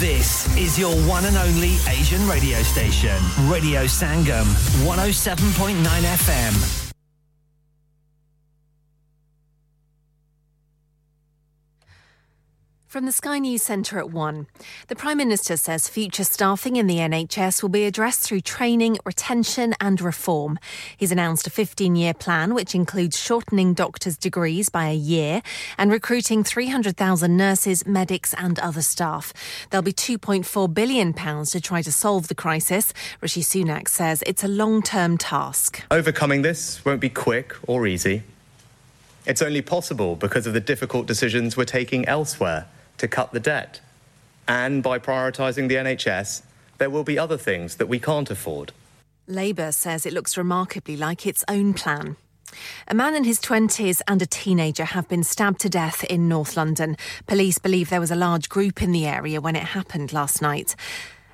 This is your one and only Asian radio station, Radio Sangam, 107.9 FM. From the Sky News Centre at 1. The Prime Minister says future staffing in the NHS will be addressed through training, retention, and reform. He's announced a 15 year plan which includes shortening doctors' degrees by a year and recruiting 300,000 nurses, medics, and other staff. There'll be £2.4 billion to try to solve the crisis. Rishi Sunak says it's a long term task. Overcoming this won't be quick or easy. It's only possible because of the difficult decisions we're taking elsewhere to cut the debt. And by prioritising the NHS, there will be other things that we can't afford. Labour says it looks remarkably like its own plan. A man in his 20s and a teenager have been stabbed to death in North London. Police believe there was a large group in the area when it happened last night.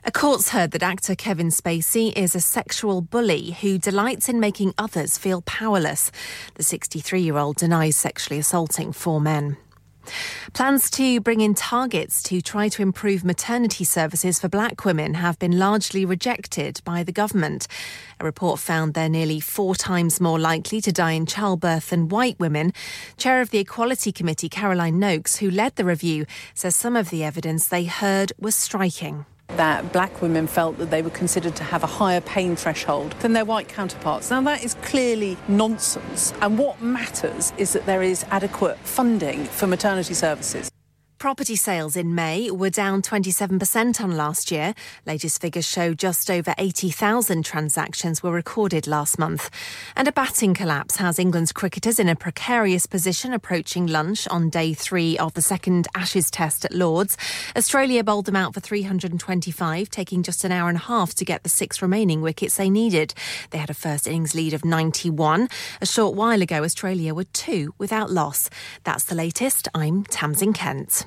A court's heard that actor Kevin Spacey is a sexual bully who delights in making others feel powerless. The 63 year old denies sexually assaulting four men. Plans to bring in targets to try to improve maternity services for black women have been largely rejected by the government. A report found they're nearly four times more likely to die in childbirth than white women. Chair of the Equality Committee, Caroline Noakes, who led the review, says some of the evidence they heard was striking that black women felt that they were considered to have a higher pain threshold than their white counterparts. Now, that is clearly nonsense. And what matters is that there is adequate funding for maternity services. Property sales in May were down 27% on last year. Latest figures show just over 80,000 transactions were recorded last month. And a batting collapse has England's cricketers in a precarious position approaching lunch on day three of the second Ashes test at Lords. Australia bowled them out for 325, taking just an hour and a half to get the six remaining wickets they needed. They had a first innings lead of 91. A short while ago, Australia were two without loss. That's the latest. I'm Tamsin Kent.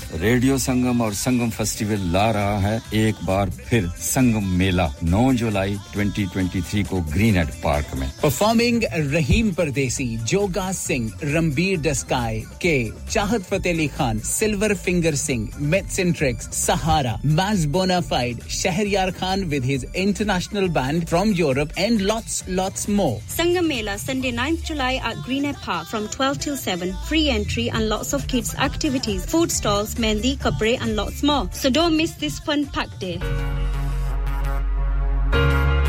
Radio Sangam اور Sangam festival لا رہا ہے۔ ایک بار پھر سنگم میلہ نو جولائی 2023 کو Greenhead park میں۔ پرفارمنگ رحیم پردیسی جوگا سنگھ رمبیر ڈسکائے کے چاہت فتح علی خان سلور فنگر سنگھ میٹ سینٹرکس سہارا میز bona fide Shehryar Khan with his international band from Europe and lots lots more Sangam Mela Sunday ninth July at Greenhead park from 12 to 7 free entry and lots of kids activities food stalls Mendi, Kapre, and lots more. So don't miss this fun packed day.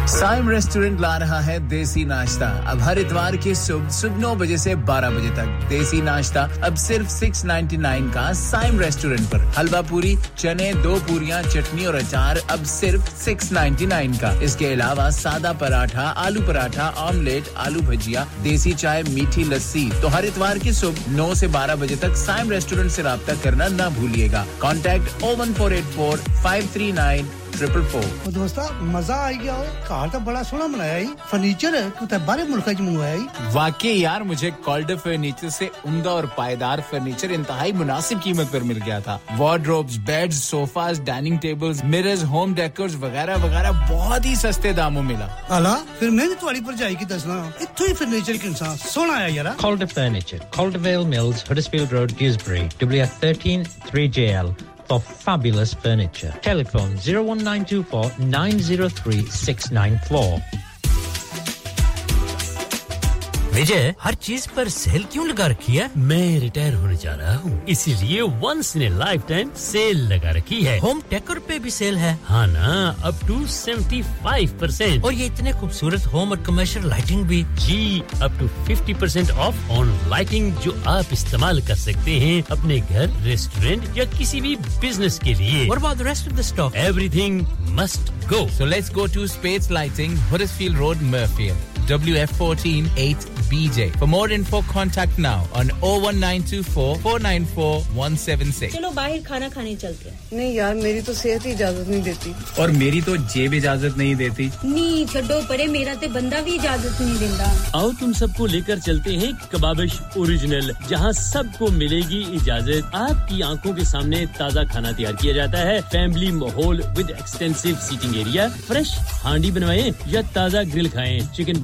Saim restaurant لا رہا ہے دیسی ناشتہ۔ اب ہر اتوار کی صبح صبح نو بجے سے بارہ بجے تک۔ دیسی ناشتہ اب صرف سکس نائنٹی نائن کا سائم ریسٹورنٹ پر۔ حلوہ پوری، چنے، دو پوریاں، چٹنی اور اچار اب صرف سکس نائنٹی نائن کا۔ اس کے علاوہ سادہ پراٹھا، آلو پراٹھا، آملیٹ، آلو بھجیا، دیسی چائے، میٹھی لسی۔ تو ہر اتوار کی صبح نو سے بارہ بجے تک سائم ریسٹورنٹ سے رابطہ کرنا نہ بھولیے گا۔ Contact O one four eight four five three nine triple four دوستا مزہ آئی گیا کار تو بڑا سونا بنایا ہی فرنیچر ہے بارے ملک منگوایا ہی واقعی یار مجھے کالڈ فرنیچر سے عمدہ اور پائیدار فرنیچر انتہائی مناسب قیمت پر مل گیا تھا wardrobes bed sofas dining table mirrors home decors وغیرہ وغیرہ بہت ہی سستے داموں ملا الا پھر میں بھی تھوڑی پر جائی کی دسنا اتھو ہی فرنیچر کے انسان سونا آیا یار Calder furniture Calder Vale Mills Huddersfield Road Dewsbury W 13 3JL for fabulous furniture. Telephone 01924 903 694. وجے ہر چیز پر سیل کیوں لگا رکھی ہے؟ میں ریٹائر ہونے جا رہا ہوں۔ اسی لیے once in lifetime sale لگا رکھی ہے۔ ہوم ٹیکر پہ بھی سیل ہے۔ ہاں نا up to seventy five percent اور یہ اتنے خوبصورت ہوم اور کمرشل لائٹنگ بھی۔ جی up to fifty percent off on lighting جو آپ استعمال کر سکتے ہیں اپنے گھر ریسٹورینٹ یا کسی بھی بزنس کے لیے۔ اور rest of the stock everything must go so let's go to Space Lighting Field Road Mirfield WF148BJ. For more info, contact now on 01924 494 176. چلو باہر نہیں یار میری تو صحت نہیں دیتی۔ اور میری تو جیب اجازت نہیں دیتی۔ بندہ بھی تم سب کو لے کر چلتے ہیں کبابش اوریجنل جہاں سب کو ملے گی اجازت۔ آپ کی آنکھوں کے سامنے تازہ کھانا تیار کیا جاتا ہے۔ فیملی ماحول with extensive seating area fresh handi بنوائیں یا تازہ گرل کھائیں۔ Chicken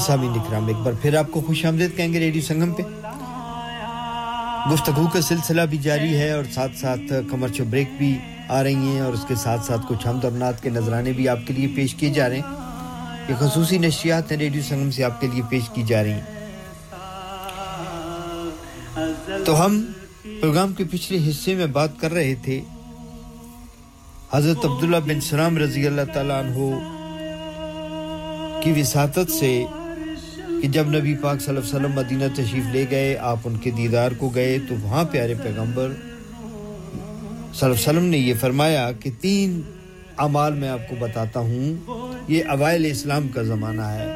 سامعین اکرام، ایک بار پھر آپ کو خوش آمدید کہیں گے ریڈیو سنگم پہ؟ گفتگو کا سلسلہ بھی جاری ہے اور ساتھ ساتھ کمرچو بریک بھی آ رہی ہیں اور اس کے ساتھ ساتھ کچھ حمد اور نات کے نظرانے بھی آپ کے لیے پیش کیے جا رہے ہیں۔ یہ خصوصی نشریات ہیں ریڈیو سنگم سے آپ کے لیے پیش کی جا رہی ہیں۔ تو ہم پروگرام کے پچھلے حصے میں بات کر رہے تھے۔ حضرت عبداللہ بن سلام رضی اللہ تعالیٰ عنہ کی وساطت سے کہ جب نبی پاک صلی اللہ علیہ وسلم مدینہ تشریف لے گئے، آپ ان کے دیدار کو گئے تو وہاں پیارے پیغمبر صلی اللہ علیہ وسلم نے یہ فرمایا کہ تین اعمال میں آپ کو بتاتا ہوں۔ یہ اوائل اسلام کا زمانہ ہے۔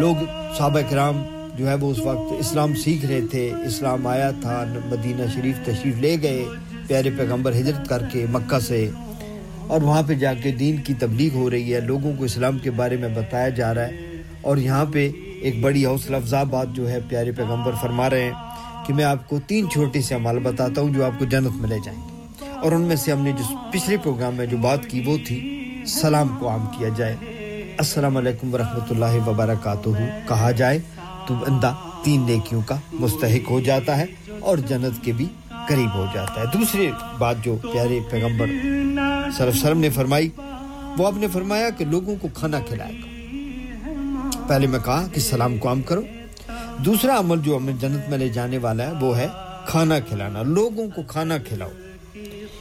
لوگ صحابہ کرام جو ہے وہ اس وقت اسلام سیکھ رہے تھے۔ اسلام آیا تھا، مدینہ شریف تشریف لے گئے پیارے پیغمبر ہجرت کر کے مکہ سے۔ اور وہاں پہ جا کے دین کی تبلیغ ہو رہی ہے۔ لوگوں کو اسلام کے بارے میں بتایا جا رہا ہے۔ اور یہاں پہ ایک بڑی حوصلہ افزا بات جو ہے پیارے پیغمبر فرما رہے ہیں کہ میں آپ کو تین چھوٹے سے عمال بتاتا ہوں جو آپ کو جنت میں لے جائیں گے۔ اور ان میں سے ہم نے جو پچھلے پروگرام میں جو بات کی وہ تھی، سلام کو عام کیا جائے۔ السلام علیکم ورحمۃ اللہ وبرکاتہ۔ کہا جائے تو بندہ تین نیکیوں کا مستحق ہو جاتا ہے اور جنت کے بھی قریب ہو جاتا ہے۔ دوسری بات جو پیارے پیغمبر صرف سرم نے فرمائی، وہ آپ نے فرمایا کہ لوگوں کو کھانا کھلائے۔ گا پہلے میں کہا کہ سلام کو کرو۔ دوسرا عمل جو ہمیں جنت میں لے جانے والا ہے، وہ ہے کھانا کھلانا، لوگوں کو کھانا کھلاؤ۔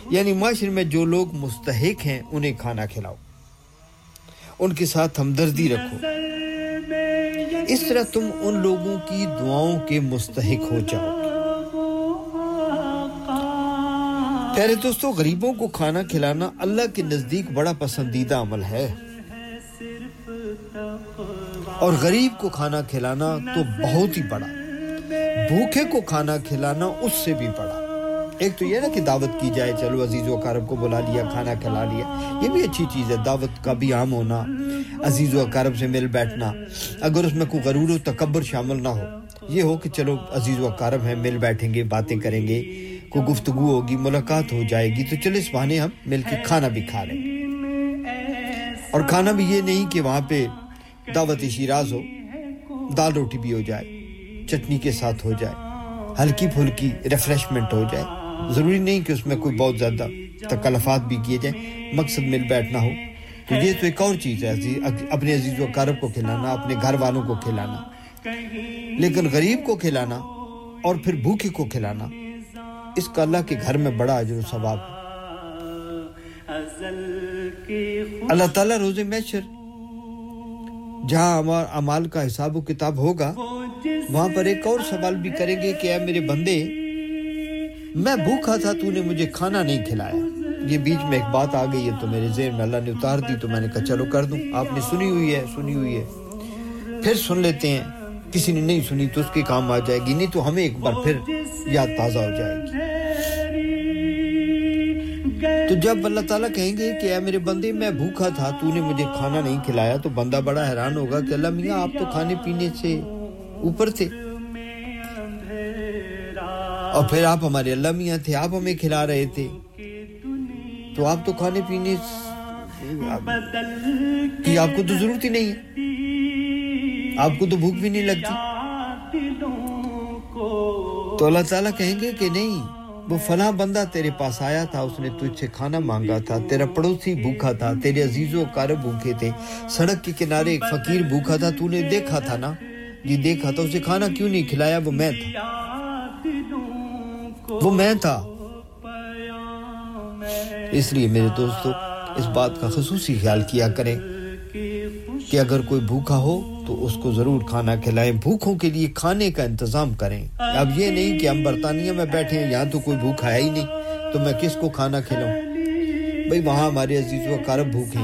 یعنی معاشرے میں جو لوگ مستحق ہیں، انہیں کھانا کھلاؤ۔ ان کے ساتھ ہمدردی رکھو۔ اس طرح تم ان لوگوں کی دعاؤں کے مستحق ہو جاؤ۔ پہلے پیارے دوستو، غریبوں کو کھانا کھلانا اللہ کے نزدیک بڑا پسندیدہ عمل ہے۔ اور غریب کو کھانا کھلانا تو بہت ہی بڑا۔ بھوکے کو کھانا کھلانا اس سے بھی بڑا۔ ایک تو یہ نا کہ دعوت کی جائے، چلو عزیز و اقارب کو بلا لیا، کھانا کھلا لیا۔ یہ بھی اچھی چیز ہے، دعوت کا بھی عام ہونا، عزیز و اقارب سے مل بیٹھنا۔ اگر اس میں کوئی غرور و تکبر شامل نہ ہو، یہ ہو کہ چلو عزیز و اقارب ہیں، مل بیٹھیں گے، باتیں کریں گے، کوئی گفتگو ہوگی، ملاقات ہو جائے گی، تو چلو اس بہانے ہم، مل کے کھانا بھی کھا لیں۔ گے اور کھانا بھی یہ نہیں کہ وہاں پہ دعوت شیراز ہو۔ دال روٹی بھی ہو جائے، چٹنی کے ساتھ ہو جائے، ہلکی پھلکی ریفریشمنٹ ہو جائے۔ ضروری نہیں کہ اس میں کوئی بہت زیادہ تکلفات بھی کیے جائیں، مقصد مل بیٹھنا ہو۔ تو یہ تو ایک اور چیز ہے اپنے عزیز و اقارب کو کھلانا، اپنے گھر والوں کو کھلانا۔ لیکن غریب کو کھلانا اور پھر بھوکے کو کھلانا، اس کا اللہ کے گھر میں بڑا عجر و ثواب اللہ تعالیٰ روز میشر جہاں ہمارا امال کا حساب و کتاب ہوگا، وہاں پر ایک اور سوال بھی کریں گے کہ اے میرے بندے، میں بھوکا تھا، تو نے مجھے کھانا نہیں کھلایا۔ یہ بیچ میں ایک بات آ گئی ہے تو میرے ذہن میں اللہ نے اتار دی، تو میں نے کہا چلو کر دوں۔ آپ نے سنی ہوئی ہے، سنی ہوئی ہے۔ پھر سن لیتے ہیں، کسی نے نہیں سنی تو اس کے کام آ جائے گی، نہیں تو ہمیں ایک بار پھر یاد تازہ ہو جائے گی۔ تو جب اللہ تعالیٰ کہیں گے کہ اے میرے بندے، میں بھوکا تھا، تو نے مجھے کھانا نہیں کھلایا، تو بندہ بڑا حیران ہوگا کہ اللہ میاں، آپ تو کھانے پینے سے اوپر تھے۔ اور پھر آپ ہمارے اللہ میاں تھے، آپ ہمیں کھلا رہے تھے۔ تو آپ تو کھانے پینے کی آپ کو تو ضرورت ہی نہیں آپ کو تو بھوک بھی نہیں لگتی۔ تو اللہ تعالیٰ کہیں گے کہ نہیں وہ فلاں بندہ تیرے پاس آیا تھا، اس نے تجھ سے کھانا مانگا تھا۔ تیرا پڑوسی بھوکا تھا، تیرے عزیز و قارب بھوکے تھے۔ سڑک کے کنارے ایک فقیر بھوکا تھا، تو نے دیکھا تھا نا؟ جی دیکھا تھا، اسے کھانا کیوں نہیں کھلایا؟ وہ میں تھا۔ وہ میں تھا۔ اس لیے میرے دوستو، اس بات کا خصوصی خیال کیا کریں کہ اگر کوئی بھوکا ہو تو اس کو ضرور کھانا کھلائیں۔ بھوکوں کے لیے کھانے کا انتظام کریں۔ اب یہ نہیں کہ ہم برطانیہ میں بیٹھے ہیں، یہاں تو کوئی بھوک ہے ہی نہیں۔ تو میں کس کو کھانا کھلاؤں؟ بھئی وہاں ہمارے عزیز و اقارب بھوک ہیں۔